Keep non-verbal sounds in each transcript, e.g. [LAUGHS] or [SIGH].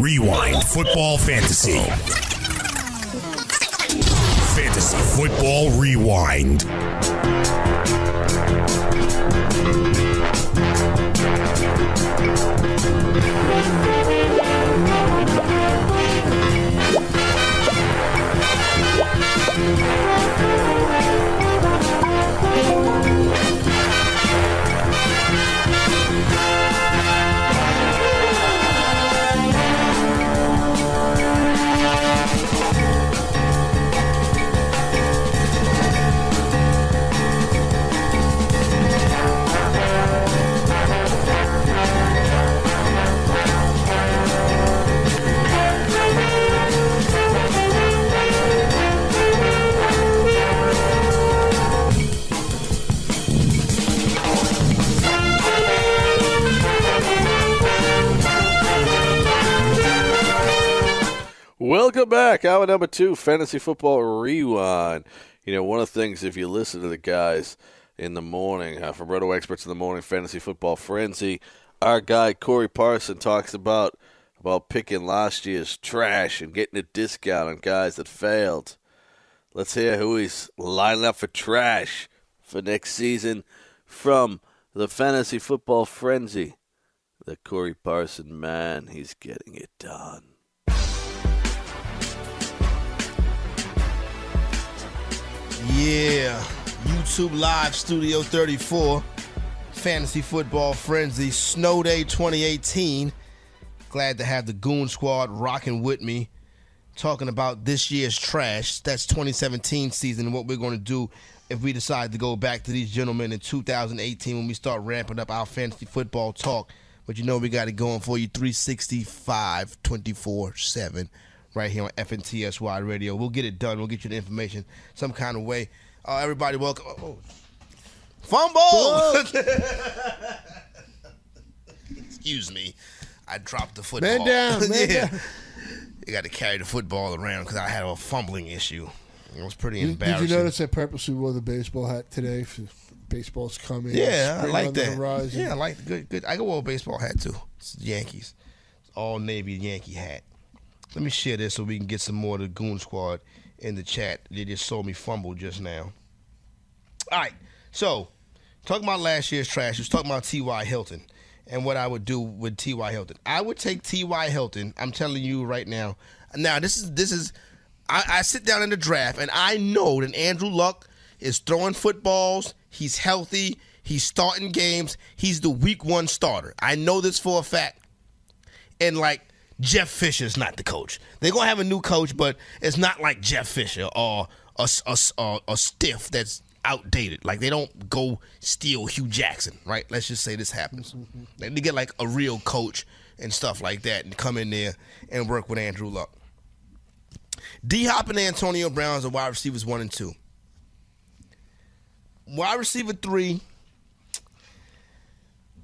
Rewind Football Fantasy. Fantasy Football Rewind. Welcome back. Hour number two, Fantasy Football Rewind. You know, one of the things, if you listen to the guys in the morning, uh, from Roto Experts in the Morning, Fantasy Football Frenzy, our guy Corey Parson talks about about picking last year's trash and getting a discount on guys that failed. Let's hear who he's lining up for trash for next season from the Fantasy Football Frenzy. The Corey Parson man, he's getting it done. Yeah, YouTube Live Studio 34, Fantasy Football Frenzy, Snow Day 2018. Glad to have the Goon Squad rocking with me, talking about this year's trash. That's 2017 season and what we're going to do if we decide to go back to these gentlemen in 2018 when we start ramping up our fantasy football talk. But you know we got it going for you 365 24 7 right here on FNTSY Radio. We'll get it done. We'll get you the information some kind of way. Uh, everybody, welcome. Oh. Fumble! [LAUGHS] Excuse me. I dropped the football. Man down, man [LAUGHS] yeah. down. You got to carry the football around because I had a fumbling issue. It was pretty Did, embarrassing. did you notice I purposely wore the baseball hat today? For baseball's coming. Yeah, I like on the that. horizon. Yeah, I like the good. Good. I can wear a baseball hat too. It's Yankees. It's all navy Yankee hat. Let me share this so we can get some more of the Goon Squad in the chat. They just saw me fumble just now. All right, so talking about last year's trash. Was talking about T.Y. Hilton and what I would do with T.Y. Hilton. I would take T.Y. Hilton. I'm telling you right now. Now this is this is. I, I sit down in the draft and I know that Andrew Luck is throwing footballs. He's healthy. He's starting games. He's the week one starter. I know this for a fact. And like Jeff Fisher's not the coach. They're gonna have a new coach, but it's not like Jeff Fisher or a, a, a, a stiff that's outdated. Like they don't go steal Hue Jackson, right? Let's just say this happens. They get like a real coach and stuff like that, and come in there and work with Andrew Luck. D Hop and Antonio Brown are wide receivers one and two. Wide receiver three,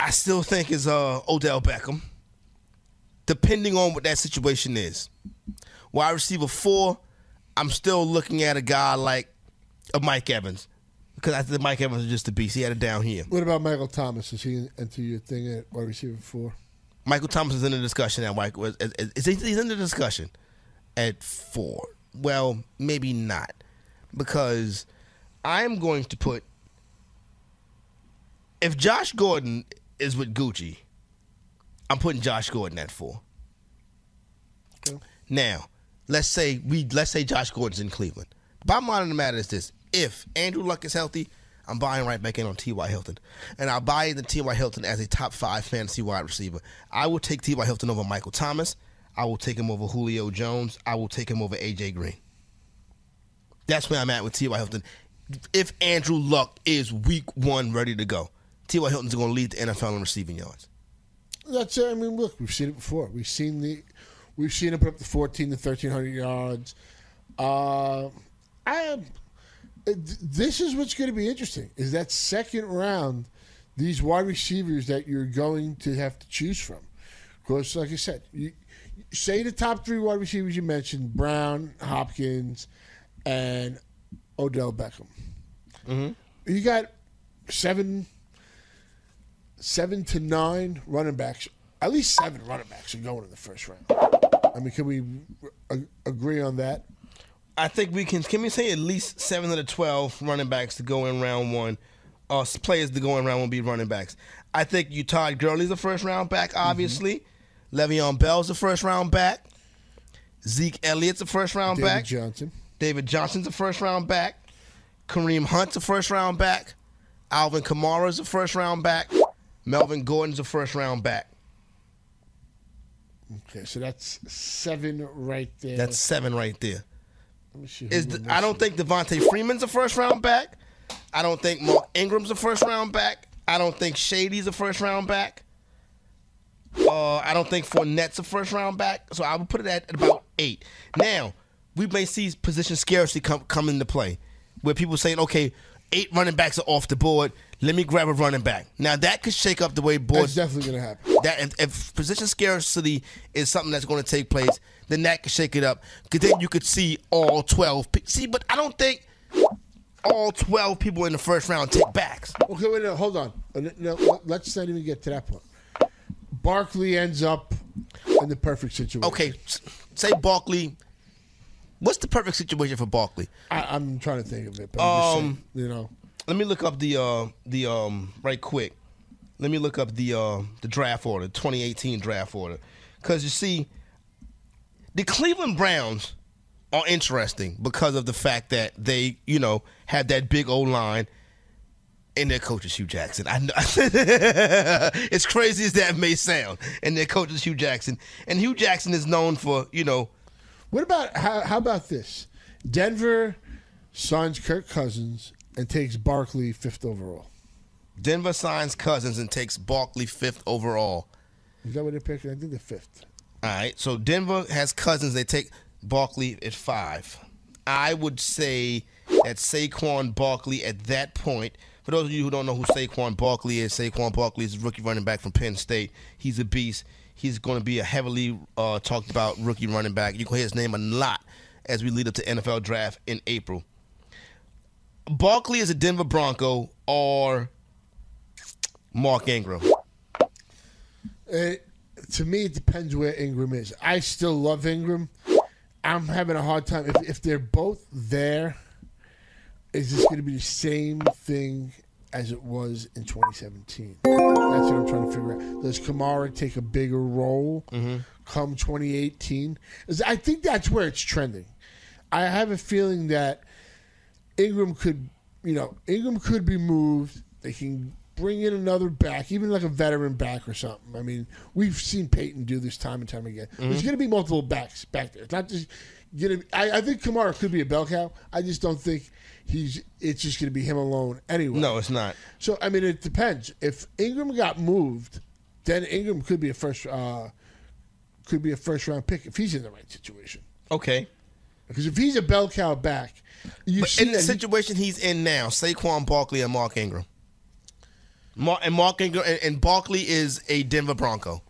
I still think is uh, Odell Beckham, depending on what that situation is. Wide receiver four, I'm still looking at a guy like a Mike Evans because I think Mike Evans is just a beast. He had it down here. What about Michael Thomas? Is he into your thing at wide receiver four? Michael Thomas is in the discussion at Mike. Is, is, is he's in the discussion at four? Well, maybe not, because I'm going to put if Josh Gordon is with Gucci, I'm putting Josh Gordon at four. Okay. Now, let's say we let's say Josh Gordon's in Cleveland. Bottom line of the matter is this: if Andrew Luck is healthy, I'm buying right back in on T.Y. Hilton, and I'll buy the T.Y. Hilton as a top five fantasy wide receiver. I will take T.Y. Hilton over Michael Thomas. I will take him over Julio Jones. I will take him over A.J. Green. That's where I'm at with T.Y. Hilton. If Andrew Luck is week one ready to go, T.Y. Hilton's going to lead the NFL in receiving yards. That's it. I mean, look, we've seen it before. We've seen the, we've seen him put up to fourteen to thirteen hundred yards. Uh, I. This is what's going to be interesting. Is that second round, these wide receivers that you're going to have to choose from, because like I said, you, say the top three wide receivers you mentioned: Brown, Hopkins, and Odell Beckham. You got seven seven to nine running backs. At least seven running backs are going in the first round. I mean, can we agree on that? I think we can. Can we say at least seven of the twelve running backs to go in round one, s- players to go in round one be running backs? I think you Todd Gurley's a first round back, mm-hmm. obviously. Le'Veon Bell's a first round back. Zeke Elliott's a first round back. David back. Johnson. David Johnson's a first round back. Kareem Hunt's a first round back. Alvin Kamara's a first round back. Melvin Gordon's a first round back. Okay, so that's seven right there. That's seven right there. Let me see who Is the, I don't think Devonta Freeman's a first round back. I don't think Mark Ingram's a first round back. I don't think Shady's a first round back. Uh, I don't think Fournette's a first round back. So I would put it at about eight. Now, we may see position scarcity come come into play, where people saying, okay, eight running backs are off the board. Let me grab a running back. Now that could shake up the way That's boards definitely going to happen. that if, if position scarcity is something that's going to take place, then that could shake it up. Because then you could see all twelve. See, but I don't think all twelve people in the first round take backs. Okay, wait, no, hold on. Uh, No, let's not even get to that point. Barkley ends up in the perfect situation. Okay, say Barkley. What's the perfect situation for Barkley? I, I'm trying to think of it. But I'm just Um, saying, you know, Let me look up the uh the um right quick. Let me look up the uh the draft order, 2018 draft order, because you see, the Cleveland Browns are interesting because of the fact that they you know have that big old line. And their coach is Hue Jackson. I know. [LAUGHS] as crazy as that may sound, and their coach is Hue Jackson, and Hue Jackson is known for you know what about how, how about this? Denver signs Kirk Cousins and takes Barkley fifth overall. Denver signs Cousins and takes Barkley fifth overall. Is that what they're picking? I think they're fifth. All right. So Denver has Cousins. They take Barkley at five. I would say that Saquon Barkley at that point. For those of you who don't know who Saquon Barkley is, Saquon Barkley is a rookie running back from Penn State. He's a beast. He's going to be a heavily uh, talked about rookie running back. You can hear his name a lot as we lead up to NFL draft in April. Barkley is a Denver Bronco or Mark Ingram. It, to me, it depends where Ingram is. I still love Ingram. I'm having a hard time. If, if they're both there, is this going to be the same thing as it was in 2017? That's what I'm trying to figure out. Does Kamara take a bigger role mm-hmm. come 2018? I think that's where it's trending. I have a feeling that Ingram could, you know, Ingram could be moved. They can bring in another back, even like a veteran back or something. I mean, we've seen Payton do this time and time again. There's going to be multiple backs back there. It's not just going to. I, I think Kamara could be a bell cow. I just don't think he's. It's just going to be him alone anyway. No, it's not. So I mean, it depends. If Ingram got moved, then Ingram could be a first. Uh, could be a first round pick if he's in the right situation. Okay. Because if he's a bell cow back, you But in the he- situation he's in now, Saquon Barkley and Mark Ingram. Mar- and Mark Ingram and, and Barkley is a Denver Bronco.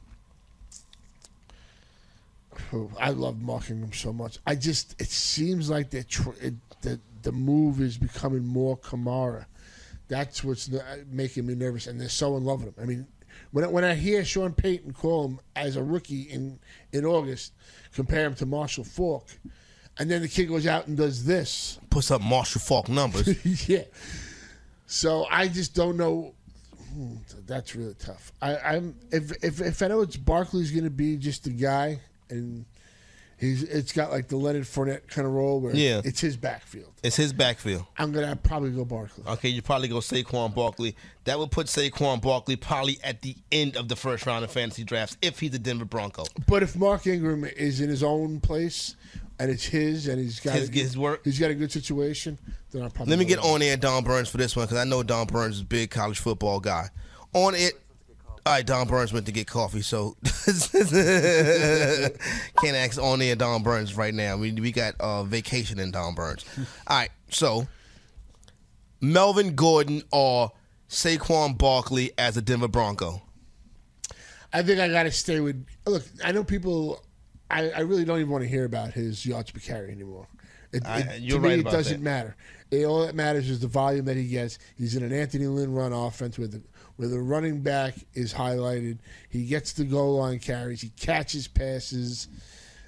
Oh, I love Mark Ingram so much. I just it seems like that tr- it, the the move is becoming more Kamara. That's what's making me nervous, and they're so in love with him. I mean, when I, when I hear Sean Payton call him as a rookie in in August, compare him to Marshall Faulk, and then the kid goes out and does this. Puts up Marshall Faulk numbers. [LAUGHS] yeah. So I just don't know. Hmm, That's really tough. I, I'm if if if I know it's Barkley's going to be just the guy, and he's it's got like the Leonard Fournette kind of role where Yeah. it's his backfield. it's his backfield. I'm gonna probably go Barkley. Okay, you probably go Saquon Barkley. That would put Saquon Barkley probably at the end of the first round of fantasy drafts if he's a Denver Bronco. But if Mark Ingram is in his own place and it's his and he's got His- his work. he's got a good situation, then I'll probably Let me get on air Don Burns for this one because I know Don Burns is a big college football guy. On it. All right, Don Burns went to get coffee, so [LAUGHS] can't ask on air Don Burns right now. We we got uh, vacation in Don Burns. [LAUGHS] All right, so Melvin Gordon or Saquon Barkley as a Denver Bronco. I think I got to stay with. Look, I know people. I, I really don't even want to hear about his yards per carry anymore. It, I- it- to me, right it doesn't that. matter. It, all that matters is the volume that he gets. He's in an Anthony Lynn run offense with the where the running back is highlighted. He gets the goal line carries. He catches passes,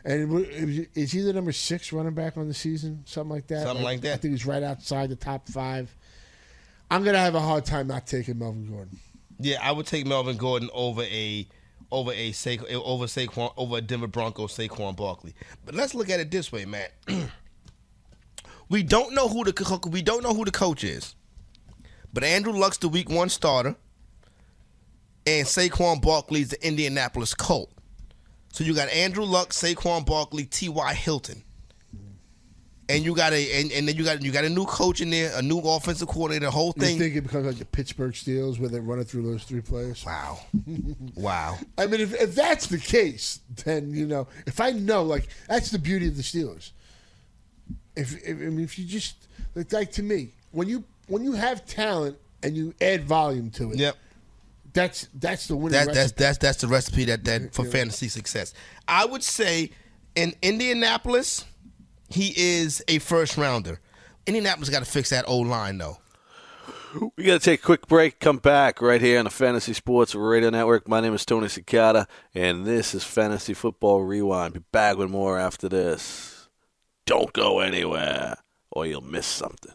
And is he the number six running back on the season? Something like that. Something like that. I think he's right outside the top five. I'm gonna have a hard time not taking Melvin Gordon. Yeah, I would take Melvin Gordon over a over a Sa- over Saquon over a Denver Broncos Saquon Barkley. But let's look at it this way, Matt. [CLEARS THROAT] we don't know who the we don't know who the coach is, but Andrew Luck's the Week One starter, and Saquon Barkley's the Indianapolis Colt. So you got Andrew Luck, Saquon Barkley, T.Y. Hilton. And you got a and, and then you got you got a new coach in there, a new offensive coordinator, the whole thing. You think it becomes like the Pittsburgh Steelers where they run it through those three players? Wow. [LAUGHS] wow. I mean, if, if that's the case, then you know, if I know, like that's the beauty of the Steelers. If, if I mean, if you just like, like to me, when you when you have talent and you add volume to it, Yep. That's that's the winning That, that's recipe. that's that's the recipe that that for Yeah. fantasy success. I would say in Indianapolis, he is a first rounder. Indianapolis got to fix that old line though. We got to take a quick break. Come back right here on the Fantasy Sports Radio Network. My name is Tony Cicada, and this is Fantasy Football Rewind. Be back with more after this. Don't go anywhere, or you'll miss something.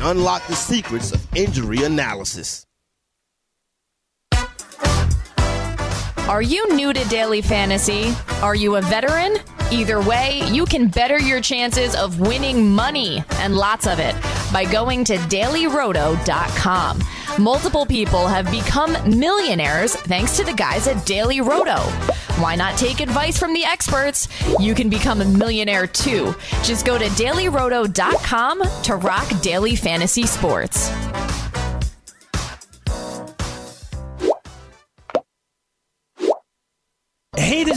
and unlock the secrets of injury analysis. Are you new to daily fantasy? Are you a veteran? Either way, you can better your chances of winning money and lots of it by going to dailyroto.com. Multiple people have become millionaires thanks to the guys at Daily Roto. Why not take advice from the experts? You can become a millionaire too. Just go to dailyroto.com to rock daily fantasy sports.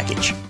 package.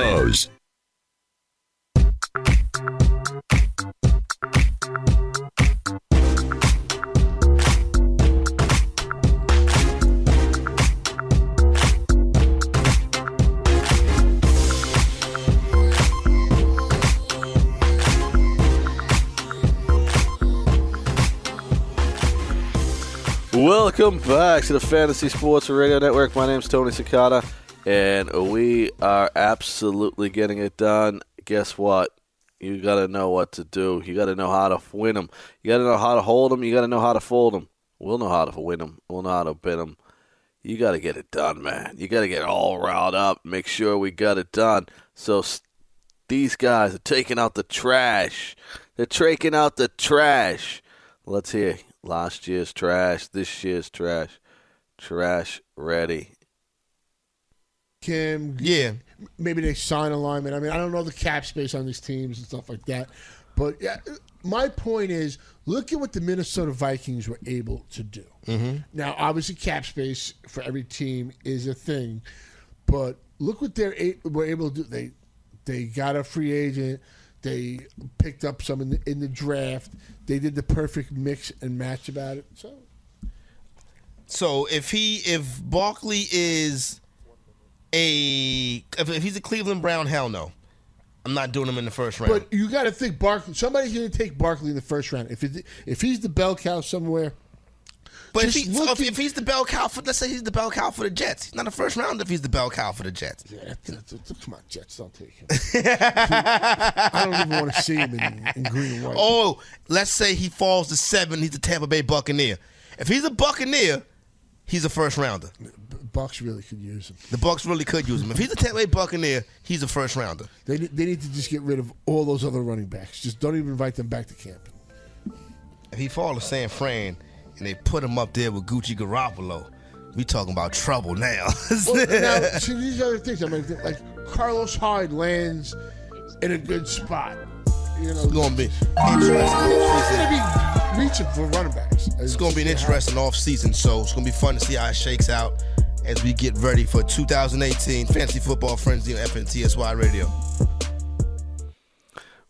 Welcome back to the Fantasy Sports Radio Network. My name's Tony Cicada, and we are absolutely getting it done. Guess what? You got to know what to do. You got to know how to win them. You got to know how to hold them. You got to know how to fold them. We'll know how to win them. We'll know how to bid them. You got to get it done, man. You got to get all riled up. Make sure we got it done. So these guys are taking out the trash. They're taking out the trash. Let's hear last year's trash, this year's trash, trash ready. Kim, yeah, maybe they sign alignment. I mean, I don't know the cap space on these teams and stuff like that, but yeah, my point is, look at what the Minnesota Vikings were able to do. Mm-hmm. Now, obviously, cap space for every team is a thing, but look what they're were able to do. They they got a free agent. They picked up some in the, in the draft. They did the perfect mix and match about it. So So if he if Barkley is a if, if he's a Cleveland Brown, hell no. I'm not doing him in the first round. But you got to think Barkley. Somebody's going to take Barkley in the first round. If it, if he's the bell cow somewhere, But if, he, if, if he's the bell cow for, let's say he's the bell cow for the Jets. He's not a first round if he's the bell cow for the Jets. Yeah, that's- that's- come on, Jets, don't take him. I don't even want to see him in, in green and white. Oh, let's say he falls to seven. He's a Tampa Bay Buccaneer. If he's a Buccaneer, he's a first rounder. Bucks really could use him. The Bucks really could use him. If he's a Tampa Bay Buccaneer, he's a first rounder. They need- they need to just get rid of all those other running backs. Just don't even invite them back to camp. If he falls to San Fran and they put him up there with Gucci Garoppolo, we talking about trouble now. [LAUGHS] Well, now, see these other things. I mean, like Carlos Hyde lands in a good spot. You know, It's gonna be He's going to be reaching for running backs. It's going to be an interesting off season, so it's going to be fun to see how it shakes out as we get ready for 2018 Fantasy Football Frenzy on FNTSY Radio.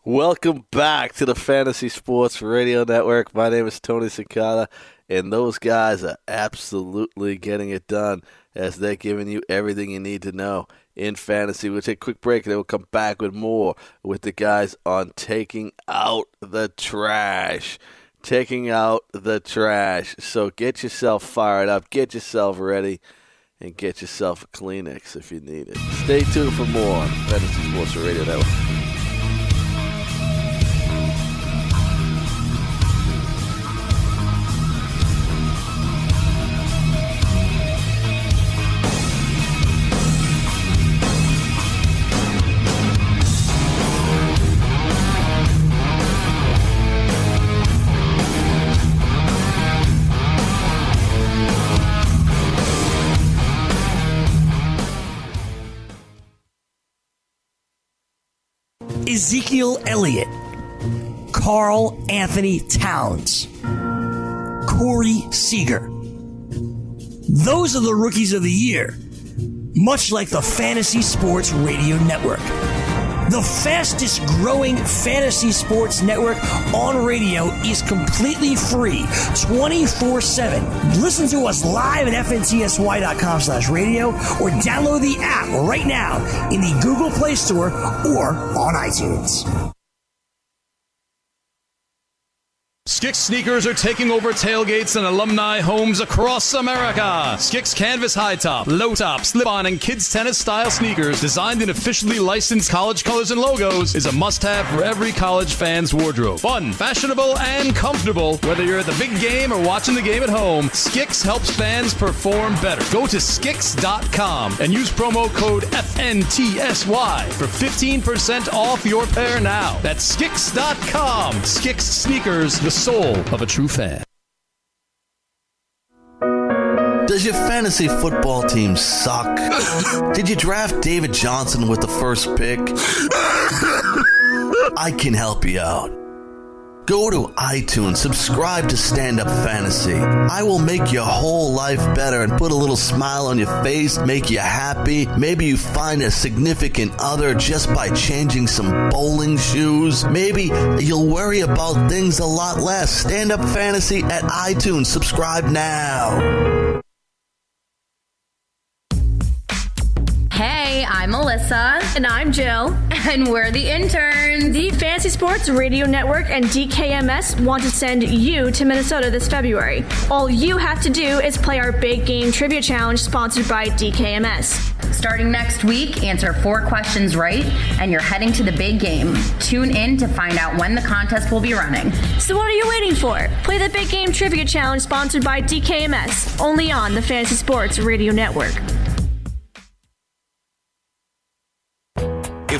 Welcome back to the Fantasy Sports Radio Network. My name is Tony Cicada, and those guys are absolutely getting it done as they're giving you everything you need to know in fantasy. We'll take a quick break and then we'll come back with more with the guys on taking out the trash. Taking out the trash. So get yourself fired up, get yourself ready, and get yourself a Kleenex if you need it. Stay tuned for more on Fantasy Sports Radio Network. Ezekiel Elliott, Karl-Anthony Towns, Corey Seager. Those are the rookies of the year, much like the Fantasy Sports Radio Network. The fastest growing fantasy sports network on radio is completely free 24 7. Listen to us live at fntsy.com slash radio or download the app right now in the Google Play Store or on iTunes. Skix sneakers are taking over tailgates and alumni homes across America. Skix canvas high top, low top, slip on, and kids tennis style sneakers designed in officially licensed college colors and logos is a must have for every college fan's wardrobe. Fun, fashionable, and comfortable. Whether you're at the big game or watching the game at home, Skix helps fans perform better. Go to Skix.com and use promo code FNTSY for 15% off your pair now. That's Skix.com. Skix Sneakers, the soul of a true fan. Does your fantasy football team suck? [LAUGHS] Did you draft David Johnson with the first pick? I can help you out. Go to iTunes, subscribe to Stand Up Fantasy. I will make your whole life better and put a little smile on your face, make you happy. Maybe you find a significant other just by changing some bowling shoes. Maybe you'll worry about things a lot less. Stand Up Fantasy at iTunes. Subscribe now. Melissa. And I'm Jill. And we're the interns. The Fantasy Sports Radio Network and DKMS want to send you to Minnesota this February. All you have to do is play our Big Game Trivia Challenge sponsored by DKMS. Starting next week, answer four questions right, and you're heading to the big game. Tune in to find out when the contest will be running. So, what are you waiting for? Play the Big Game Trivia Challenge sponsored by DKMS, only on the Fantasy Sports Radio Network.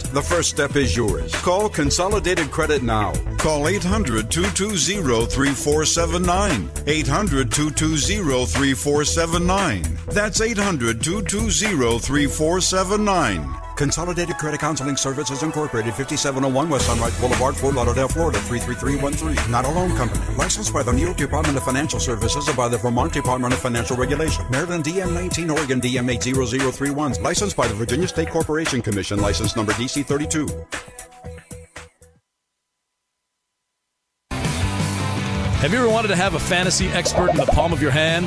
the first step is yours. Call Consolidated Credit now. Call 800 220 3479. 800 220 3479. That's 800 220 3479. Consolidated Credit Counseling Services Incorporated, 5701 West Sunrise Boulevard, Fort Lauderdale, Florida, 33313. Not a loan company. Licensed by the New York Department of Financial Services and by the Vermont Department of Financial Regulation. Maryland DM 19, Oregon DM 80031. Licensed by the Virginia State Corporation Commission. License number DC 32. Have you ever wanted to have a fantasy expert in the palm of your hand?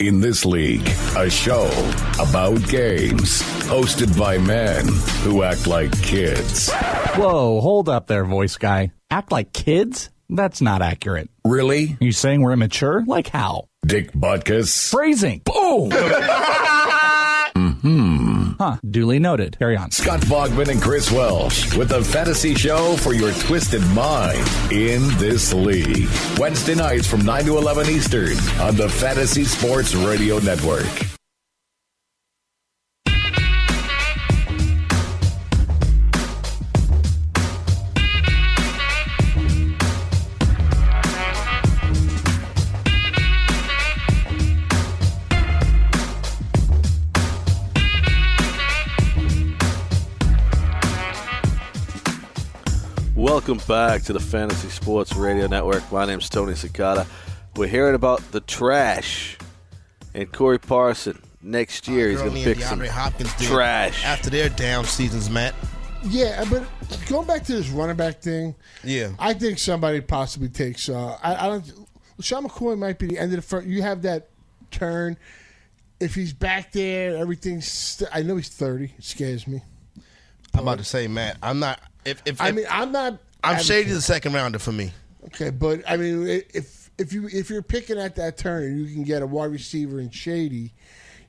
In this league, a show about games, hosted by men who act like kids. Whoa, hold up there, voice guy. Act like kids? That's not accurate. Really? You saying we're immature? Like how? Dick Butkus. Phrasing. Boom! [LAUGHS] hmm Huh. Duly noted. Carry on. Scott Bogman and Chris Welsh with the fantasy show for your twisted mind in this league. Wednesday nights from 9 to 11 Eastern on the Fantasy Sports Radio Network. Welcome back to the Fantasy Sports Radio Network. My name's Tony Cicada. We're hearing about the trash and Corey Parson. Next year, he's going to and pick some Hopkins trash. after their down seasons, Matt. Yeah, but going back to this running back thing, Yeah. I think somebody possibly takes. Uh, I, I don't. Sean McCoy might be the end of the first. You have that turn. If he's back there, everything's. St- I know he's thirty. It scares me. I'm about to say, Matt. I'm not. If, if I mean, I'm not. I'm shady the second rounder for me. Okay, but I mean, if if you if you're picking at that turn and you can get a wide receiver in Shady,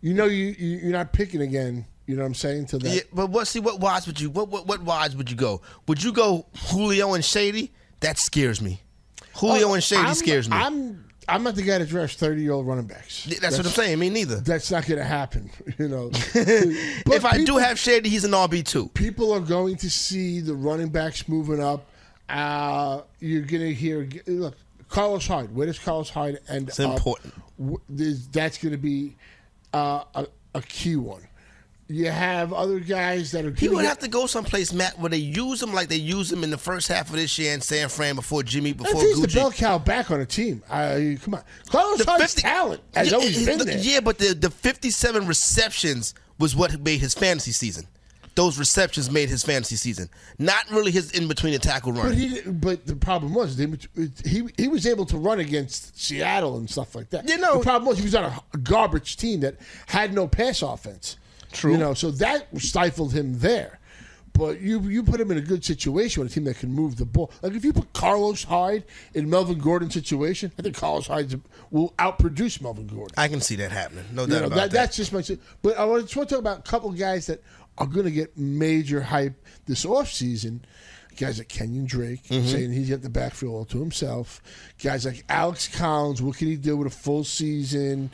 you know you, you you're not picking again. You know what I'm saying to that. Yeah, but what? See, what wides would you? What what what wides would you go? Would you go Julio and Shady? That scares me. Julio Oh, and Shady I'm- scares me. I'm I'm not the guy to draft 30 year old running backs. That's, what I'm saying. Me neither. That's not going to happen. [LAUGHS] You know. [LAUGHS] if I do have Shady, he's an RB two. People are going to see the running backs moving up. Uh, you're going to hear look Carlos Hyde. Where does Carlos Hyde end It's up? important. W- That's going to be uh, a, a key one. You have other guys that are. He would have to go someplace, Matt, where they use him like they use him in the first half of this year in San Fran before Jimmy, before he's the Gucci. bell cow back on a team, uh, come on. Carlos Hyde's talent has yeah, always been there. Yeah, but the, the 57 receptions was what made his fantasy season. Those receptions made his fantasy season. Not really his in between the tackle run. But he, but the problem was they, he he was able to run against Seattle and stuff like that. You know, the problem was he was on a garbage team that had no pass offense. True. You know, so that stifled him there. But you you put him in a good situation with a team that can move the ball. Like if you put Carlos Hyde in Melvin Gordon's situation, I think Carlos Hyde will outproduce Melvin Gordon. I can see that happening. No You doubt know, about that, that. That's just my. But I just want to talk about a couple guys that are going to get major hype this offseason. Guys like Kenyon Drake Mhm. saying he's got the backfield all to himself. Guys like Alex Collins, what can he do with a full season?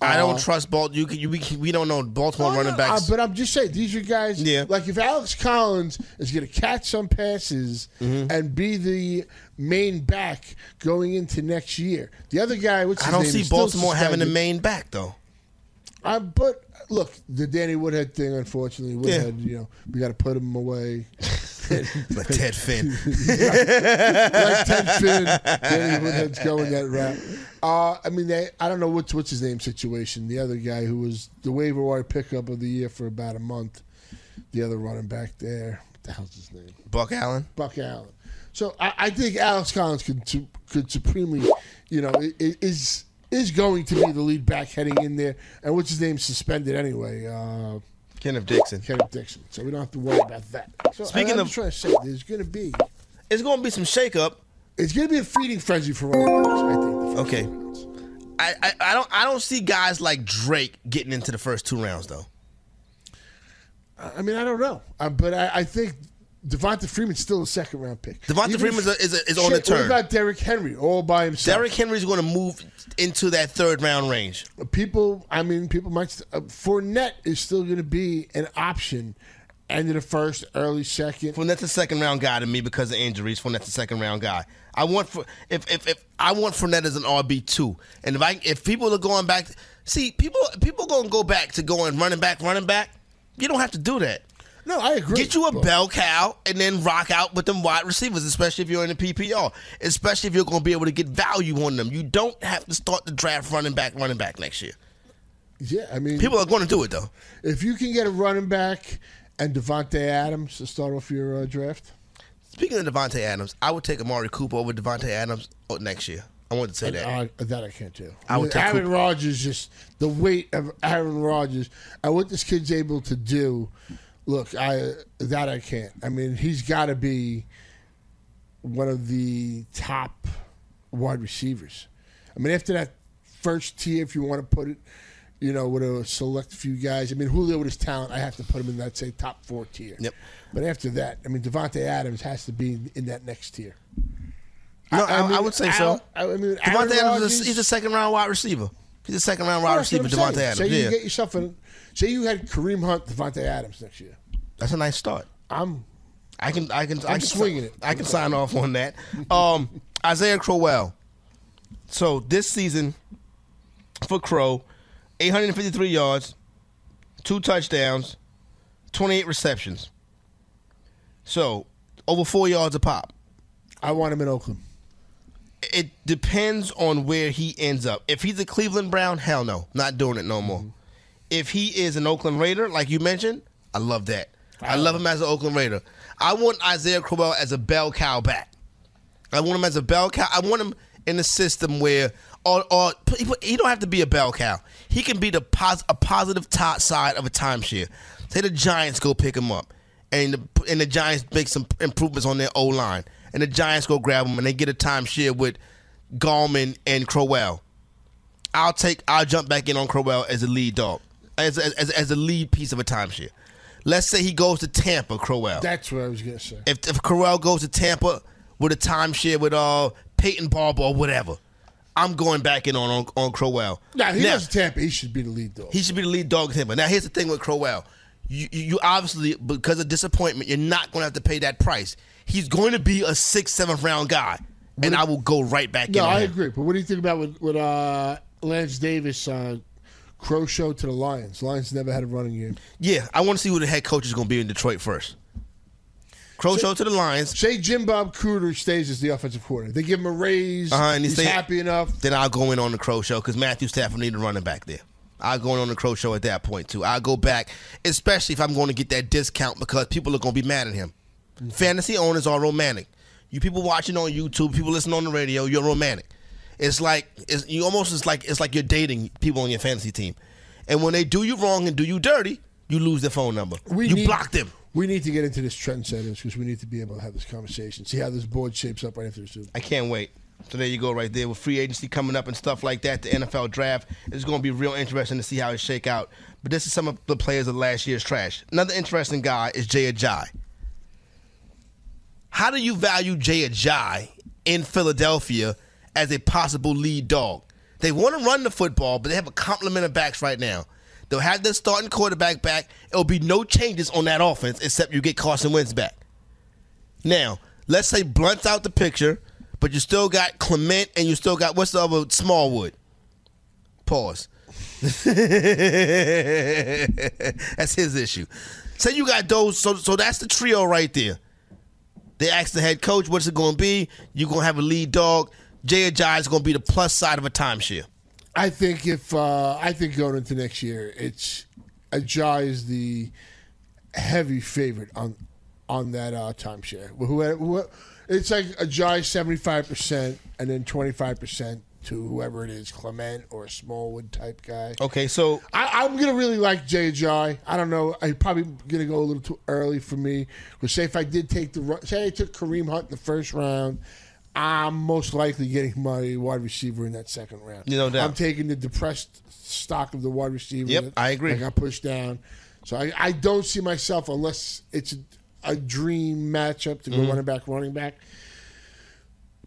I don't Uh, trust Baltimore. You, can- you, we, we don't know Baltimore Oh, running no, backs. uh, but I'm just saying, these are guys. Yeah. Like if Alex Collins is going to catch some passes Mm-hmm. and be the main back going into next year, the other guy, what's I don't name, see Baltimore having the main back though. Uh, but look, the Danny Woodhead thing, unfortunately, Woodhead, you know, we got to put him away. [LAUGHS] like Ted Finn. [LAUGHS] like Ted Finn, Danny Woodhead's going that route. Uh, I mean, they, I don't know what's what's his name situation. The other guy who was the waiver wire pickup of the year for about a month. The other running back there. What the hell's his name? Buck Allen. Buck Allen. So I, I think Alex Collins could could supremely, you know, i- i- is is going to be the lead back heading in there. And what's his name suspended anyway? Uh, Kenneth Dixon. Kenneth Dixon. So we don't have to worry about that. So Speaking I'm of- trying to say, there's going to be it's going to be some shakeup. It's going to be a feeding frenzy for backs. I think. Okay. I, I, I don't I don't see guys like Drake getting into the first two rounds though. I mean, I don't know, uh, but I, I think Devonta Freeman's still a second round pick. Devonta Freeman is, is, on the turn. What about Derrick Henry all by himself? Derrick Henry's going to move into that third round range. people, I mean, people might. Uh, Fournette is still going to be an option, end of the first, early second. Fournette's a second round guy to me because of injuries. Fournette's a second round guy. I want for if if, if I want Fournette as an RB two, and if I if people are going back, see people people going to go back to going running back running back. You don't have to do that. No, I agree. Get you a bell cow and then rock out with them wide receivers, especially if you're in the PPR. Especially if you're going to be able to get value on them. You don't have to start the draft running back, running back next year. Yeah, I mean, People are going to do it though. If you can get a running back and Davante Adams to start off your uh, draft, Speaking of Davante Adams, I would take Amari Cooper over Davante Adams oh, next year. I wanted to say that. Uh, that I can't do. I would take Aaron. Rodgers, just the weight of Aaron Rodgers and what this kid's able to do. Look, I that I can't. I mean, he's got to be one of the top wide receivers. I mean, after that first tier, if you want to put it, you know, with a select few guys. I mean, Julio with his talent, I have to put him in that say top four tier. Yep. But after that, I mean, Davante Adams has to be in that next tier. No, I, I would say so. I, I mean, Davante Adams is a, he's a second round wide receiver. He's a second round wide Well, that's what receiver, Davante. Adams. Say you yeah. get yourself a, say you had Kareem Hunt, Davante Adams next year. That's a nice start. I'm I can I can I I'm can swinging it. I can sign off on that. Um, [LAUGHS] Isaiah Crowell. So this season for Crow, 853 yards, two touchdowns, 28 receptions. So over four yards a pop. I want him in Oakland. It depends on where he ends up. If he's a Cleveland Brown, hell no, not doing it no more. Mm-hmm. If he is an Oakland Raider, like you mentioned, I love that. I love him as an Oakland Raider. I want Isaiah Crowell as a bell cow back. I want him as a bell cow. I want him in a system where, or, or he don't have to be a bell cow. He can be the pos, a positive top side of a timeshare. Say the Giants go pick him up, and the, and the Giants make some improvements on their O line, and the Giants go grab him, and they get a timeshare with Gallman and Crowell. I'll take. I'll jump back in on Crowell as a lead dog, as as, as a lead piece of a timeshare. Let's say he goes to Tampa, Crowell. That's what I was gonna say. If if Crowell goes to Tampa with a timeshare with uh Peyton Barber or whatever, I'm going back in on on, on Crowell. Nah, he Now, to Tampa. He should be the lead dog. he should be the lead dog in Tampa. Now, here's the thing with Crowell. You, you, you obviously, because of disappointment, you're not going to have to pay that price. He's going to be a sixth, seventh round guy, and I will go right back No, I him. agree. But what do you think about with, with uh, Lance Davis, uh, Crow Show to the Lions? Lions never had a running game. Yeah, I want to see who the head coach is going to be in Detroit first. Crow show to the Lions. Say Jim Bob Cooter stays as the offensive coordinator. They give him a raise. Uh-huh, and he's stay- happy enough. Then I'll go in on the Crow show because Matthew Stafford need a running back there. I'll go in on the Crow show at that point too. I'll go back, especially if I'm going to get that discount because people are going to be mad at him. Fantasy owners are romantic. You people watching on YouTube, people listening on the radio, you're romantic. It's like it's you almost it's like it's like you're dating people on your fantasy team, and when they do you wrong and do you dirty, you lose their phone number. you need- block them. We need to get into this trend settings because we need to be able to have this conversation. See how this board shapes up right after the Super. I can't wait. So there you go, right there with free agency coming up and stuff like that. The NFL draft is going to be real interesting to see how it shake out. But this is some of the players of last year's trash. Another interesting guy is Jay Ajayi. How do you value Jay Ajayi in Philadelphia as a possible lead dog? They want to run the football, but they have a complement of backs right now. They'll have their starting quarterback back. It'll be no changes on that offense except you get Carson Wentz back. Now, let's say Blount's out the picture, but you still got Clement and you still got what's the other Smallwood. Pause. [LAUGHS] that's his issue. Say you got those, so so that's the trio right there. They asked the head coach, "What's it going to be? You're going to have a lead dog? Jay Ajayi is going to be the plus side of a timeshare." I think if uh, I think going into next year, it's Ajayi is the heavy favorite on on that uh, timeshare. Who, it's like Ajayi seventy five percent, and then twenty five percent to whoever it is, Clement or Smallwood type guy. Okay, so I, I'm gonna really like Jay Ajayi. I don't know. I'm probably gonna go a little too early for me. But say if I did take the say I took Kareem Hunt in the first round. I'm most likely getting my wide receiver in that second round. No doubt. I'm taking the depressed stock of the wide receiver. Yep, I agree. That got pushed down. So I, I don't see myself unless it's a, a dream matchup to go Mhm. running back, running back.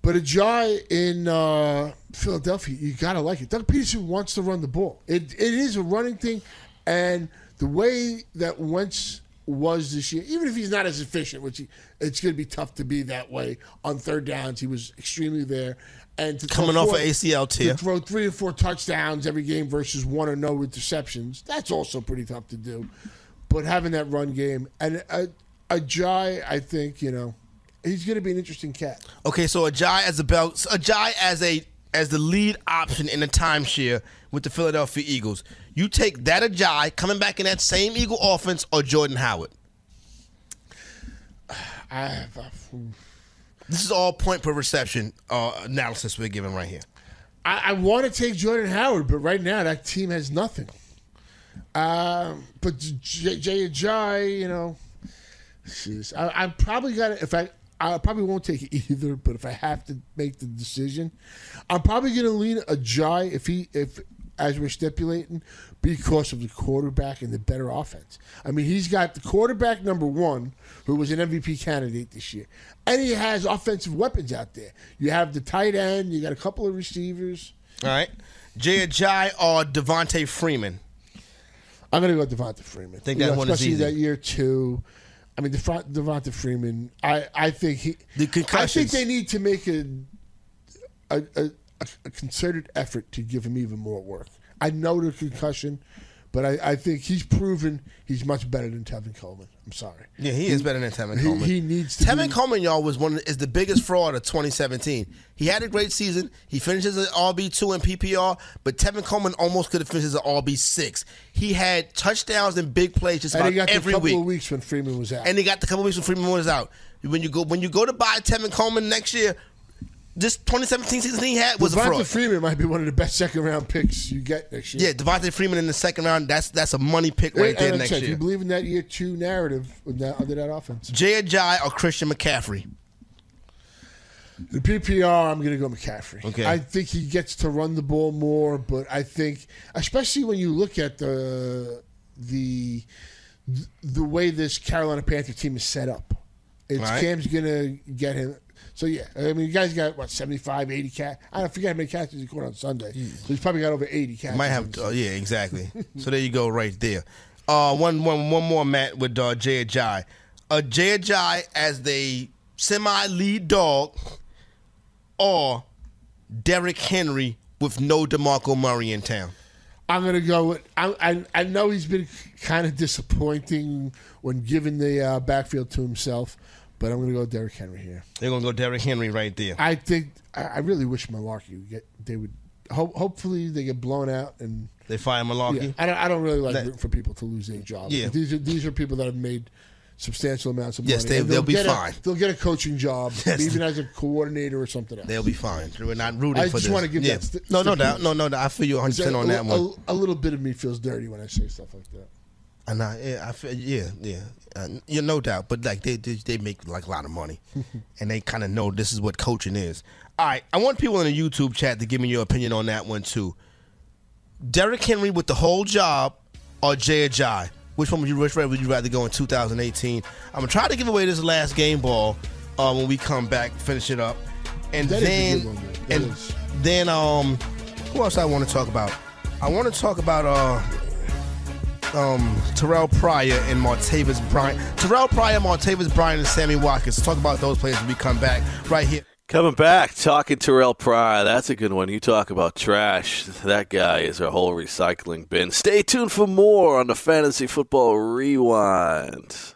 But a Ajay in uh, Philadelphia, you gotta like it. Doug Pederson wants to run the ball. It it is a running thing, and the way that Wentz was this year, even if he's not as efficient, which he, it's going to be tough to be that way on third downs. He was extremely there, and to Coming off four- a ACL tear. to throw three or four touchdowns every game versus one or no interceptions, that's also pretty tough to do. But having that run game and a, a Jai, I think you know, he's going to be an interesting cat. Okay, so a Ajay as a belt, a Ajay as a as the lead option in the timeshare with the Philadelphia Eagles. You take that Ajay coming back in that same Eagle offense or Jordan Howard. I, have a. This is all point per reception uh, analysis we're giving right here. I, I want to take Jordan Howard, but right now that team has nothing. Um, but J- Jay Ajayi, you know, I, I probably got to if I. I probably won't take it [LAUGHS] either, but if I have to make the decision, I'm probably going to lean Ajayi if he if as we're stipulating because of the quarterback and the better offense. I mean, he's got the quarterback number one, who was an MVP candidate this year, and he has offensive weapons out there. You have the tight end, you got a couple of receivers. All right, Jay Ajayi or Devonta Freeman. I'm going to go Devonta Freeman. Think You that know, one is especially easy. that year two. I mean, Devon- Devonta Freeman. I, I think he. The I think they need to make a a, a a concerted effort to give him even more work. I know the concussion, but I, I think he's proven he's much better than Tevin Coleman. I'm sorry. Yeah, he is better than Tevin he- Coleman. He needs to. Tevin be, Coleman, y'all, was one of, is the biggest fraud of 2017. He had a great season. He finishes an RB two in PPR, but Tevin Coleman almost could have finished as an RB six. He had touchdowns and big plays just and about he got every the couple week. of weeks when Freeman was out. and he got the couple weeks when Freeman was out. When you go when you go to buy Tevin Coleman next year, this 2017 season he had was a Devonta fraud. Freeman might be one of the best second round picks you get next year. Yeah, Devonta Freeman in the second round. That's that's a money pick right And there I next if year. you believe in that year two narrative with that, under that offense. Jay Ajayi or Christian McCaffrey. The PPR, I'm going to go McCaffrey. Okay. I think he gets to run the ball more, but I think, especially when you look at the the the way this Carolina Panther team is set up, it's Right. Cam's going to get him. So yeah, I mean, you guys got what 75, 80 cat. I don't forget how many catches he caught on Sunday. So he's probably got over eighty catches. Might have, uh, yeah, exactly. [LAUGHS] so there you go, right there. Uh, one, one, one more, Matt, with uh, Jay Ajayi. Uh, Jay Ajayi as the semi-lead dog, or Derrick Henry with no Demarco Murray in town. I'm gonna go with. I, I I know he's been kind of disappointing when giving the uh, backfield to himself, but I'm gonna go Derrick Henry here. They're gonna go Derrick Henry right there. I think I, I really wish Mularkey would get. They would. Ho- hopefully they get blown out and They fire Mularkey. Yeah, I don't. I don't really like That- rooting for people to lose their jobs. Yeah. these are these are people that have made substantial amounts of money. Yes, they- they'll be get a- fine. they'll get a coaching job, [LAUGHS] Yes. even as a coordinator or something else. They'll be fine. We're not rooting I for just wanna give yeah. that st- no, no doubt. No, no, doubt. I feel you 100 percent on that a, one. A, a little bit of me feels dirty when I say stuff like that. And I, yeah, I feel, yeah, yeah, uh, yeah, no doubt. But like they, they, they make like a lot of money, [LAUGHS] and they kind of know this is what coaching is. All right, I want people in the YouTube chat to give me your opinion on that one too. Derrick Henry with the whole job, or Jay Ajayi? Which one would you which way would you rather go in 2018? I'm gonna try to give away this last game ball uh, when we come back, finish it up, and That then one, and is. then um, who else I want to talk about? I want to talk about uh um, Terrell Pryor and Martavis Bryant. Terrell Pryor, Martavis Bryant, and Sammy Watkins. Talk about those players when we come back right here. Coming back, talking Terrell Pryor. That's a good one. You talk about trash. That guy is a whole recycling bin. Stay tuned for more on the Fantasy Football Rewind.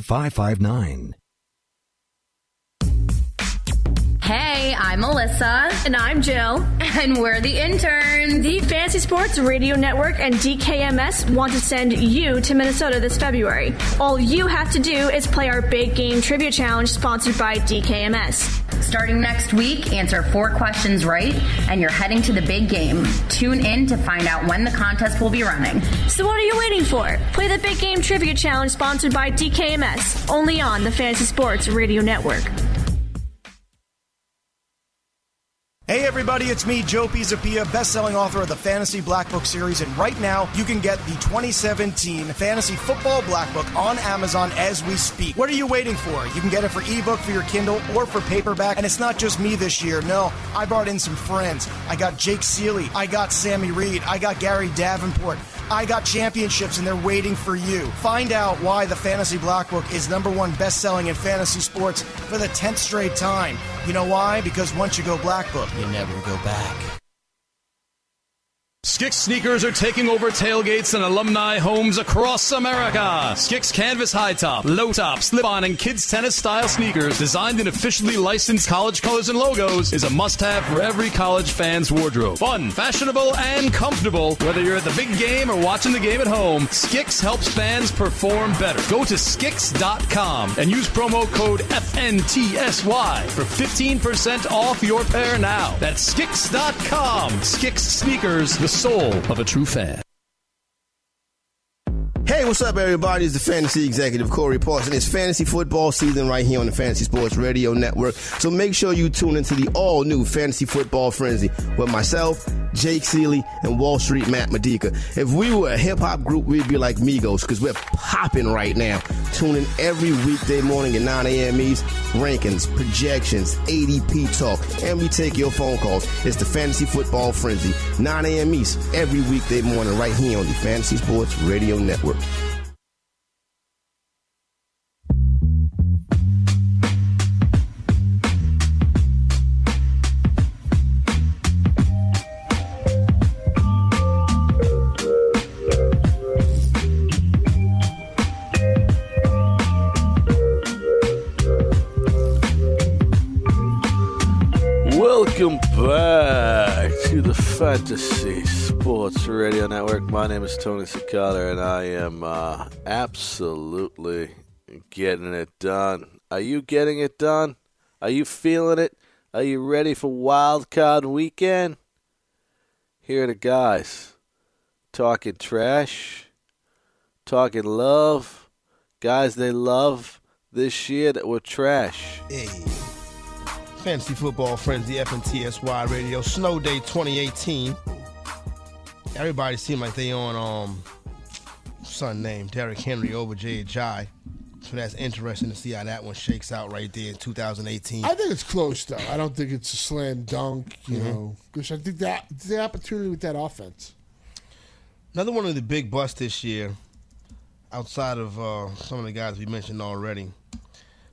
5559. Hey, I'm Melissa. And I'm Jill. And we're the interns. The Fantasy Sports Radio Network and DKMS want to send you to Minnesota this February. All you have to do is play our big game trivia challenge sponsored by DKMS. Starting next week, answer four questions right, and you're heading to the big game. Tune in to find out when the contest will be running. So what are you waiting for? Play the big game trivia challenge sponsored by DKMS, only on the Fantasy Sports Radio Network. Hey everybody, it's me, Joe Pisapia, best-selling author of the Fantasy Black Book series, and right now you can get the 2017 Fantasy Football Black Book on Amazon as we speak. What are you waiting for? You can get it for ebook for your Kindle or for paperback, and it's not just me this year. No, I brought in some friends. I got Jake Seeley, I got Sammy Reed, I got Gary Davenport. I got championships and they're waiting for you. Find out why the Fantasy Black Book is number one best selling in fantasy sports for the 10th straight time. You know why? Because once you go Black Book, you never go back. Skix sneakers are taking over tailgates and alumni homes across America. Skix canvas high top, low top, slip on, and kids tennis style sneakers designed in officially licensed college colors and logos is a must have for every college fan's wardrobe. Fun, fashionable, and comfortable. Whether you're at the big game or watching the game at home, Skix helps fans perform better. Go to Skix.com and use promo code FNTSY for 15% off your pair now. That's Skix.com. Skix sneakers, the soul of a true fan. Hey, what's up, everybody? It's the fantasy executive Corey Parson. It's fantasy football season right here on the Fantasy Sports Radio Network. So make sure you tune into the all new Fantasy Football Frenzy with myself, Jake Seeley, and Wall Street Matt Medica. If we were a hip hop group, we'd be like Migos because we're popping right now. Tune in every weekday morning at 9 a.m. East. Rankings, projections, ADP talk, and we take your phone calls. It's the Fantasy Football Frenzy, 9 a.m. East, every weekday morning right here on the Fantasy Sports Radio Network. Welcome back to the Fantasy Sports Radio Network. My name is Tony Cicada, and I am uh, absolutely getting it done. Are you getting it done? Are you feeling it? Are you ready for Wild Card Weekend? Here are the guys talking trash, talking love, guys they love this year that were trash. Hey. Fantasy Football Frenzy, FNTSY Radio, Snow Day 2018. Everybody seem like they on um son named Derrick Henry over Jay Jai. So that's interesting to see how that one shakes out right there in 2018. I think it's close though. I don't think it's a slam dunk, you Mhm. know, because I think that the opportunity with that offense. Another one of the big busts this year, outside of uh, some of the guys we mentioned already,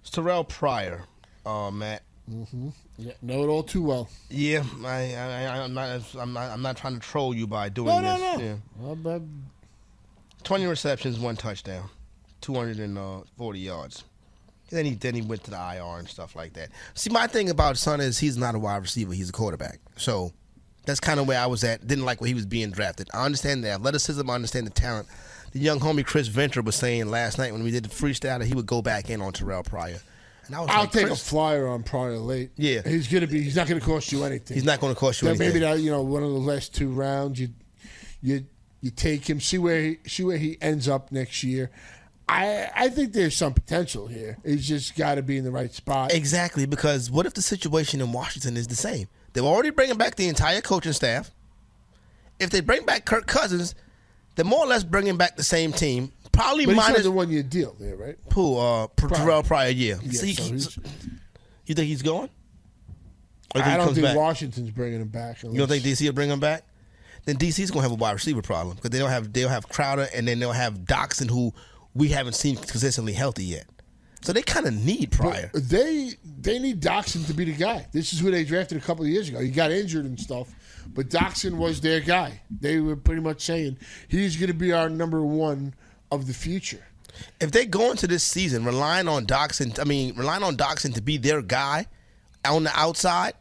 is Terrell Pryor, uh, Matt. Mm-hmm. Yeah, know it all too well. Yeah, I, I, I, I'm not, I'm not, I'm not trying to troll you by doing No, no, this. no. Yeah. Well, but 20 receptions, one touchdown, 240 yards. Then he then he went to the IR and stuff like that. See, my thing about Son is he's not a wide receiver; he's a quarterback. So that's kind of where I was at. Didn't like where he was being drafted. I understand the athleticism. I understand the talent. The young homie Chris Venture was saying last night when we did the freestyle that he would go back in on Terrell Pryor. And I was I'll like, take Chris, a flyer on Pryor late. Yeah. he's gonna be. He's not gonna cost you anything. He's not gonna cost you anything. Maybe that you know one of the last two rounds. You you you take him. See where he see where he ends up next year. I I think there's some potential here. He's just got to be in the right spot. Exactly, because what if the situation in Washington is the same? They're already bringing back the entire coaching staff. If they bring back Kirk Cousins, they're more or less bringing back the same team. Probably But minus the one year deal there, right? who? Uh, Terrell Pryor. Yeah. Yeah, so he- he's- you think he's going? Or think I don't think back? Washington's bringing him back. You don't think DC will bring him back? Then DC's gonna have a wide receiver problem because they don't have they'll have Crowder and then they'll have Doctson who we haven't seen consistently healthy yet. So they kind of need Pryor. But they they need Doctson to be the guy. This is who they drafted a couple of years ago. He got injured and stuff, but Doctson was their guy. They were pretty much saying he's going to be our number one of the future. if they go into this season relying on Doctson, I mean, relying on Doctson to be their guy on the outside,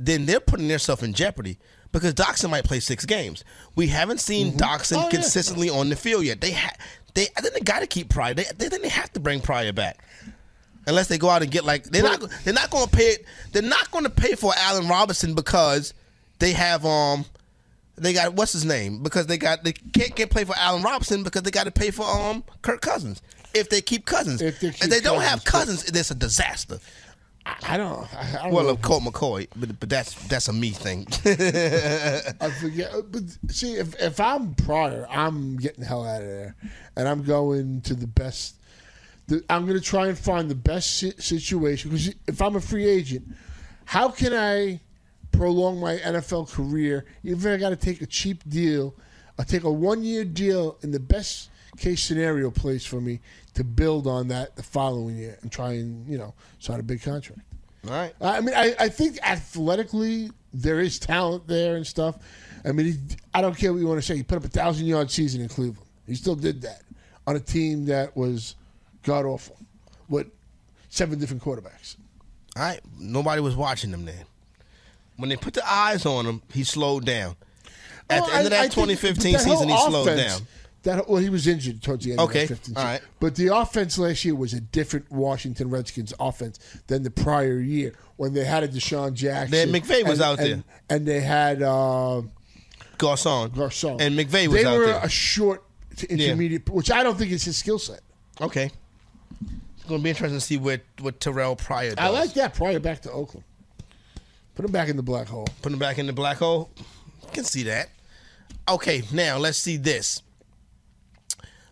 then they're putting themselves in jeopardy because Doctson might play six games. We haven't seen Doctson Oh, yeah. consistently on the field yet. They ha- they I think they got to keep Pryor. They, they think they have to bring Pryor back. Unless they go out and get like they're not they're not going to pay they're not going to pay for Allen Robinson because they have um they got what's his name because they got they can't get play for Allen Robinson because they got to pay for um Kirk Cousins if they keep Cousins if they, keep don't have Cousins, Cousins it's a disaster. I don't. I, don't well, know. of Colt McCoy, but but that's that's a me thing. I forget. But see, if if I'm Pryor, I'm getting the hell out of there, and I'm going to the best. The, I'm going to try and find the best si- situation because if I'm a free agent, how can I prolong my NFL career? Even if I got to take a cheap deal, I take a one year deal in the best case scenario place for me to build on that the following year and try and you know sign a big contract. All right. I mean, I, I think athletically there is talent there and stuff. I mean, he, I don't care what you want to say. He put up a thousand yard season in Cleveland. He still did that on a team that was god awful with seven different quarterbacks. All right, nobody was watching them then. When they put the eyes on him, he slowed down. At Well, the end of I- I that think 2015 that season, he slowed down. That well, he was injured towards the end. Okay, of that 15 all right. But the offense last year was a different Washington Redskins offense than the prior year when they had a DeSean Jackson. Then McVay was and- out there. and, and they had uh, Garcon. Garcon And McVay was they out were there. a short to intermediate, which I don't think is his skill set. Okay. It's going to be interesting to see what, what Terrell Pryor does. I like that. Pryor back to Oakland. Put him back in the black hole. Put him back in the black hole. Can see that. Okay, now let's see this.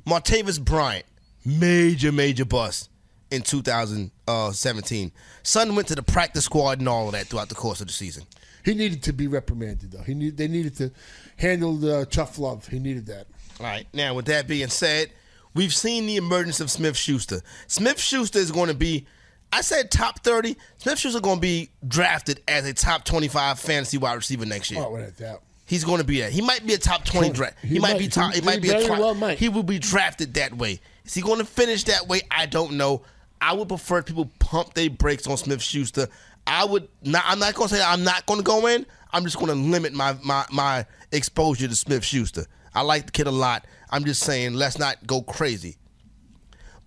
Martavis Bryant, major, major bust in 2017. Uh, Son went to the practice squad and all of that throughout the course of the season. He needed to be reprimanded, though. He need, They needed to handle the tough love. He needed that. All right. Now, with that being said, we've seen the emergence of Smith Schuster. Smith Schuster is going to be, I said top 30. Smith Schuster is going to be drafted as a top 25 fantasy wide receiver next year. Oh, without doubt. He's going to be that. He might be a top 20 draft. He, He might, might- be top. he- might be a top. well might. He will be drafted that way. Is he going to finish that way? I don't know. I would prefer people pump their brakes on Smith Schuster. I would not. I'm not going to say I'm not going to go in. I'm just going to limit my, my my exposure to Smith Schuster. I like the kid a lot. I'm just saying let's not go crazy.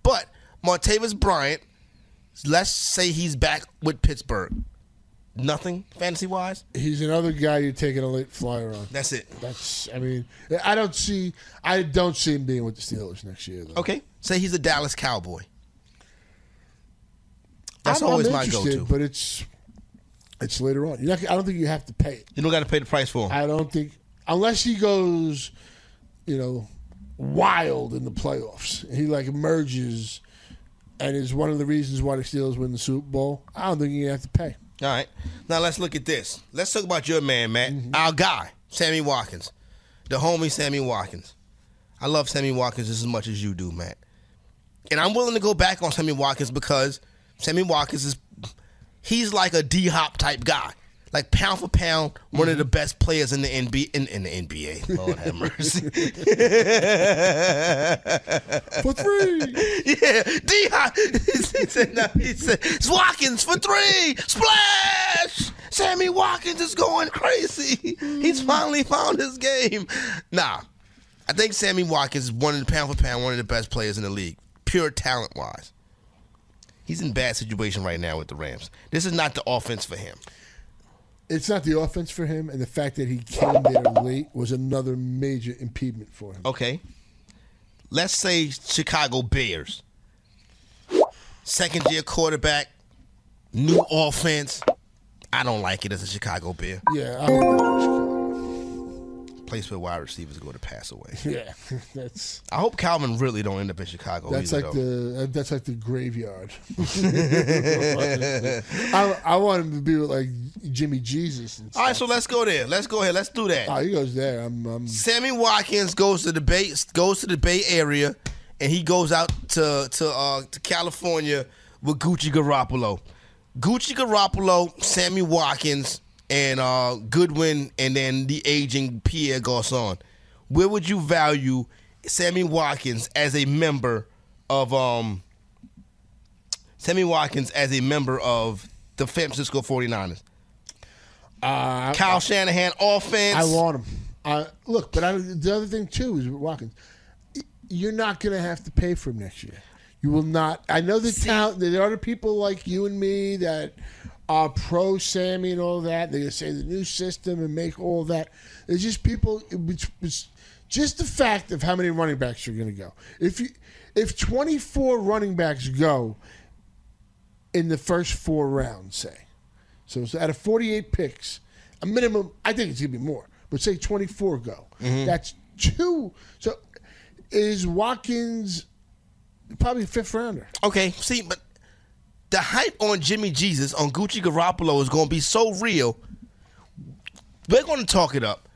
But Martavis Bryant, let's say he's back with Pittsburgh. Nothing fantasy wise. He's another guy you're taking a late flyer on. That's it. That's. I mean, I don't see. I don't see him being with the Steelers next year. Though. Okay, say he's a Dallas Cowboy. That's I'm, always I'm my interested, go-to. But it's it's later on. You're not, I don't think you have to pay it. You don't got to pay the price for him. I don't think unless he goes, you know, wild in the playoffs. He like emerges, and is one of the reasons why the Steelers win the Super Bowl. I don't think you have to pay. All right. Now let's look at this. Let's talk about your man, Matt. Mm-hmm. Our guy, Sammy Watkins. The homie Sammy Watkins. I love Sammy Watkins just as much as you do, Matt. And I'm willing to go back on Sammy Watkins because Sammy Watkins is he's like a D hop type guy. Like pound for pound, one of the mm-hmm. best players in the NBA. In, in the NBA, Lord have mercy. [LAUGHS] for three, yeah, D he said, no, he said, "It's Watkins for three, splash." Sammy Watkins is going crazy. He's mm. finally found his game. Nah, I think Sammy Watkins is one of the pound for pound, one of the best players in the league, pure talent wise. He's in bad situation right now with the Rams. This is not the offense for him. It's not the offense for him, and the fact that he came there late was another major impediment for him. Okay. Let's say Chicago Bears. Second year quarterback, new offense. I don't like it as a Chicago Bear. Yeah, I don't Place where wide receivers go to pass away. [LAUGHS] yeah, [LAUGHS] that's I hope Calvin really don't end up in Chicago. that's either, like though. the uh, that's like the graveyard. [LAUGHS] I, I want him to be with like Jimmy Jesus. And All right, so let's go there. Let's go ahead. Let's do that. Oh, he goes there. I'm, I'm Sammy Watkins goes to the Bay goes to the Bay Area, and he goes out to to uh, to California with Gucci Garoppolo. Gucci Garoppolo, Sammy Watkins, and uh, Goodwin, and then the aging Pierre Garcon. Where would you value Sammy Watkins as a member of um Sammy Watkins as a member of the San Francisco 49ers? Uh, Kyle Shanahan offense. I want him. Uh, look, but I, the other thing too is Watkins, you're not going to have to pay for him next year. You will not. I know the town. There are people like you and me that are pro Sammy and all that. They're going to say the new system and make all that. It's just people. It's, it's just the fact of how many running backs you're going to go. If you, if 24 running backs go in the first four rounds, say. So, so out of 48 picks, a minimum, I think it's going to be more, but say 24 go. Mhm. That's two. So is Watkins probably a fifth rounder? Okay, see, but the hype on Jimmy Jesus on Gucci Garoppolo is going to be so real. We're going to talk it up.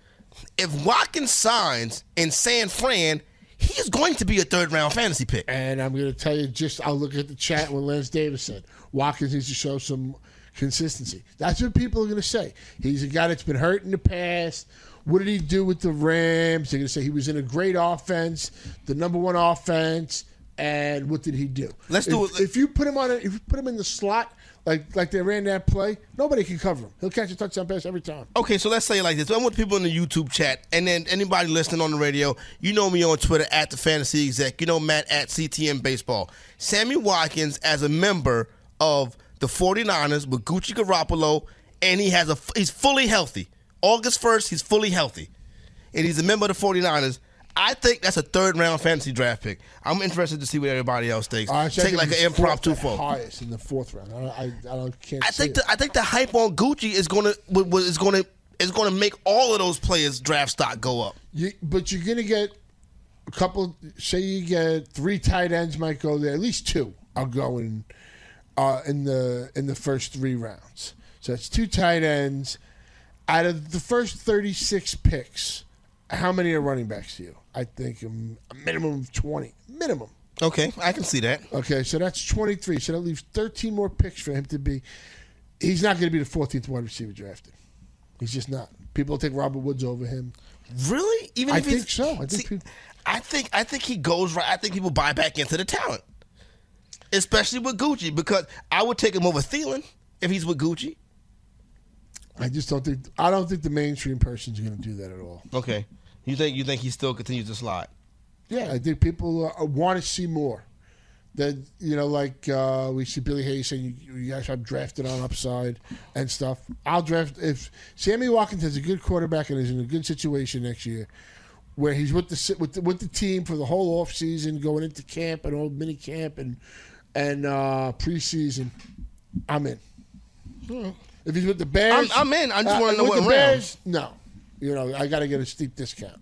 If Watkins signs in San Fran, he is going to be a third round fantasy pick. And I'm going to tell you just, I'll look at the chat what Lance Davis said. Watkins needs to show some consistency. That's what people are going to say. He's a guy that's been hurt in the past. What did he do with the Rams? They're going to say he was in a great offense, the number one offense, and what did he do? Let's if, do it. If you put him on, a, if you put him in the slot like like they ran that play, nobody can cover him. He'll catch a touchdown pass every time. Okay, so let's say it like this. I want people in the YouTube chat, and then anybody listening on the radio, you know me on Twitter at the Fantasy Exec. You know Matt at CTM Baseball. Sammy Watkins as a member of the 49ers with Gucci Garoppolo, and he has a he's fully healthy. August 1st, he's fully healthy. And he's a member of the 49ers. I think that's a third round fantasy draft pick. I'm interested to see what everybody else thinks. I Take like an impromptu fourth highest in the fourth round. I, I, I don't can't. I think it. the, I think the hype on Gucci is gonna is gonna is gonna make all of those players draft stock go up. You, but you're going to get a couple. Say you get three tight ends might go there. At least two are going uh, in the in the first three rounds. So that's two tight ends out of the first 36 picks. How many are running backs to you? I think a minimum of 20. Minimum. Okay, I can see that. Okay, so that's 23. So that leaves 13 more picks for him to be. He's not going to be the 14th wide receiver drafted. He's just not. People will take Robert Woods over him. Really? Even I if he's- think so. I think See, people, I think I think he goes right. I think people buy back into the talent, especially with Gucci because I would take him over Thielen if he's with Gucci. I just don't think. I don't think the mainstream person's going to do that at all. Okay, you think you think he still continues to slide? Yeah, I think people uh, want to see more. That you know, like uh, we see Billy Hayes saying, you, you guys have drafted on upside and stuff. I'll draft if Sammy Watkins has a good quarterback and is in a good situation next year, where he's with the with the, with the team for the whole off season, going into camp and old mini camp and and uh, preseason. I'm in. If he's with the Bears, I'm- I'm in. I just uh, wanna know with what the round. Bears. No, you know, I got to get a steep discount.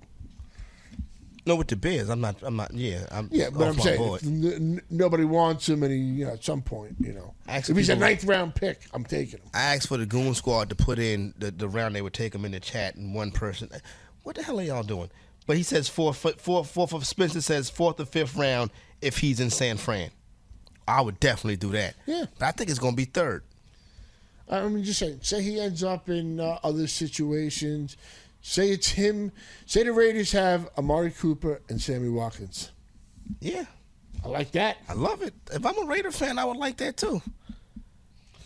No, with the Bears, I'm not. I'm not. Yeah, I'm. Yeah, but I'm saying n- n- nobody wants him, and he, you know, at some point, you know, Ask if he's a ninth round pick, I'm taking him. I asked for the Goon Squad to put in the, the round they would take him in the chat, and one person, what the hell are y'all doing? But he says fourth, fourth, fourth of Spencer says fourth or fifth round if he's in San Fran. I would definitely do that. Yeah, but I think it's going to be third. I mean, just saying. Say he ends up in uh, other situations. Say it's him. Say the Raiders have Amari Cooper and Sammy Watkins. Yeah, I like that. I love it. If I'm a Raider fan, I would like that too.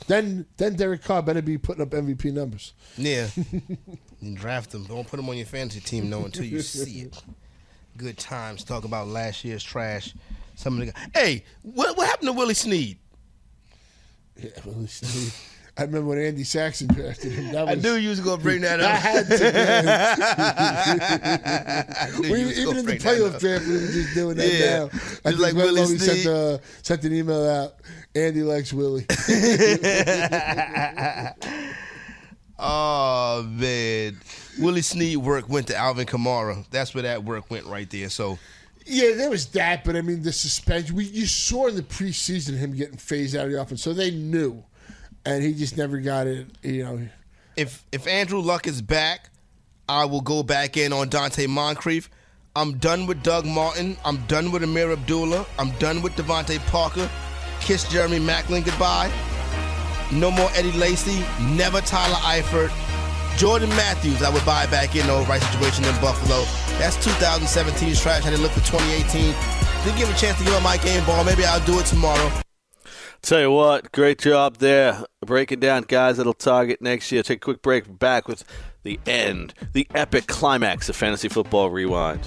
Then, then Derek Carr better be putting up MVP numbers. Yeah, [LAUGHS] you draft him. Don't put him on your fantasy team, no, until you see it. Good times. Talk about last year's trash. Some of the guys. Hey, what what happened to Willie Snead? Yeah, Willie Snead. I remember when Andy Saxon drafted him. That I knew you was gonna bring that [LAUGHS] up. I had to. [LAUGHS] knew man. you We- was even in the playoff draft, we were just doing that Yeah. now. Just I think like Willie sent, Snead. uh, sent an email out. Andy likes Willie. [LAUGHS] oh man, Willie Snead work went to Alvin Kamara. That's where that work went right there. So Yeah, there was that, but I mean the suspension. We you saw in the preseason him getting phased out of the offense, so they knew, and he just never got it. You know, if if Andrew Luck is back, I will go back in on Donte Moncrief. I'm done with Doug Martin. I'm done with Ameer Abdullah. I'm done with DeVante Parker. Kiss Jeremy Maclin goodbye. No more Eddie Lacy. Never Tyler Eifert. Jordan Matthews, I would buy back in though, right situation in Buffalo. That's 2017's trash. I didn't look for 2018. Didn't give him a chance to give up my game ball. Maybe I'll do it tomorrow. Tell you what, great job there breaking down guys that'll target next year. Take a quick break. Back with the end, the epic climax of Fantasy Football Rewind.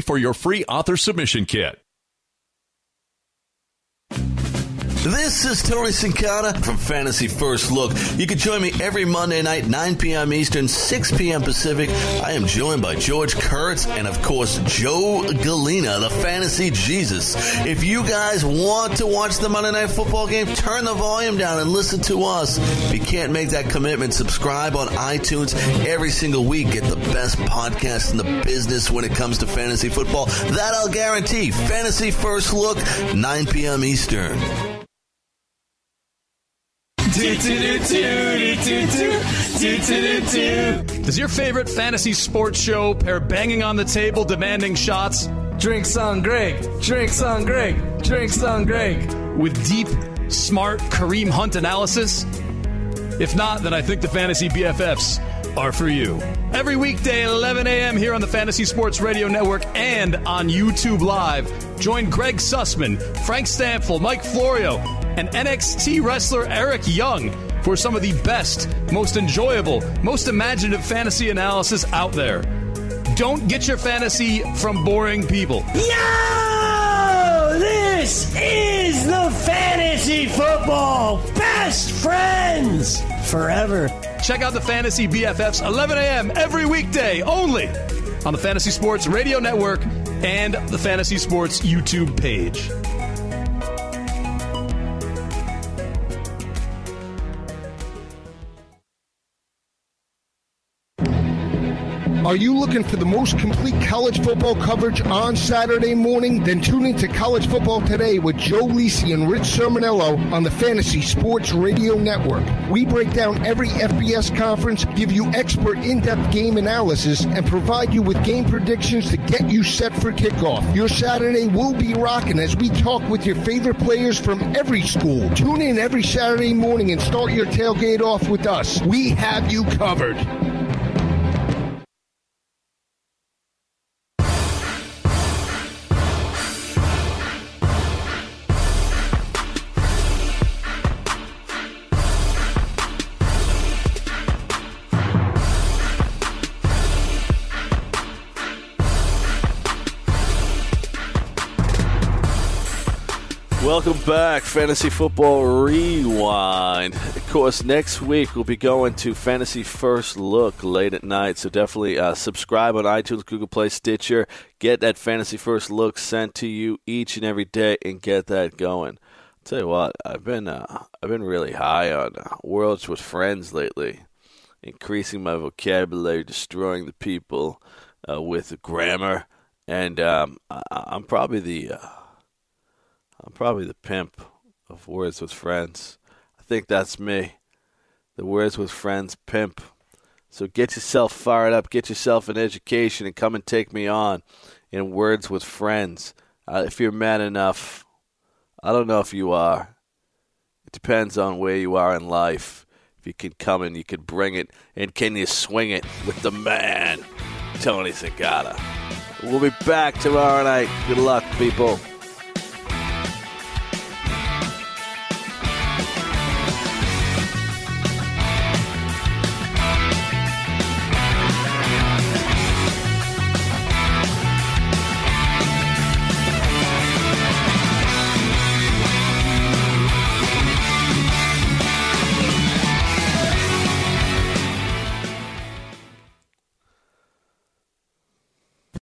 for your free author submission kit. This is Tony Sincata from Fantasy First Look. You can join me every Monday night, 9 p.m. Eastern, 6 p.m. Pacific. I am joined by George Kurtz and, of course, Joe Galena, the Fantasy Jesus. If you guys want to watch the Monday Night Football game, turn the volume down and listen to us. If you can't make that commitment, subscribe on iTunes every single week. Get the best podcast in the business when it comes to fantasy football. That I'll guarantee. Fantasy First Look, 9 p.m. Eastern. Does your favorite fantasy sports show pair banging on the table demanding shots? Drinks on Greg, drinks on Greg, drinks on Greg. With deep, smart Kareem Hunt analysis? If not, then I think the Fantasy BFFs are for you. Every weekday at 11 a.m. here on the Fantasy Sports Radio Network and on YouTube Live, join Greg Sussman, Frank Stampfl, Mike Florio, and NXT wrestler Eric Young for some of the best, most enjoyable, most imaginative fantasy analysis out there. Don't get your fantasy from boring people. Yo! This is the Fantasy Football Best Friends Forever. Check out the Fantasy BFFs 11 a.m. every weekday only on the Fantasy Sports Radio Network and the Fantasy Sports YouTube page. Are you looking for the most complete college football coverage on Saturday morning? Then tune in to College Football Today with Joe Lisi and Rich Sermonello on the Fantasy Sports Radio Network. We break down every FBS conference, give you expert in-depth game analysis, and provide you with game predictions to get you set for kickoff. Your Saturday will be rocking as we talk with your favorite players from every school. Tune in every Saturday morning and start your tailgate off with us. We have you covered. Welcome back, Fantasy Football Rewind. Of course, next week we'll be going to Fantasy First Look late at night, so definitely uh, subscribe on iTunes, Google Play, Stitcher. Get that Fantasy First Look sent to you each and every day, and get that going. I'll tell you what, I've been uh, I've been really high on uh, Words with Friends lately, increasing my vocabulary, destroying the people uh, with grammar, and um, I- I'm probably the uh, I'm probably the pimp of Words with Friends. I think that's me. The Words with Friends pimp. So get yourself fired up, get yourself an education, and come and take me on in Words with Friends. Uh, if you're man enough, I don't know if you are. It depends on where you are in life. If you can come and you can bring it, and can you swing it with the man, Tony Zagata. We'll be back tomorrow night. Good luck, people.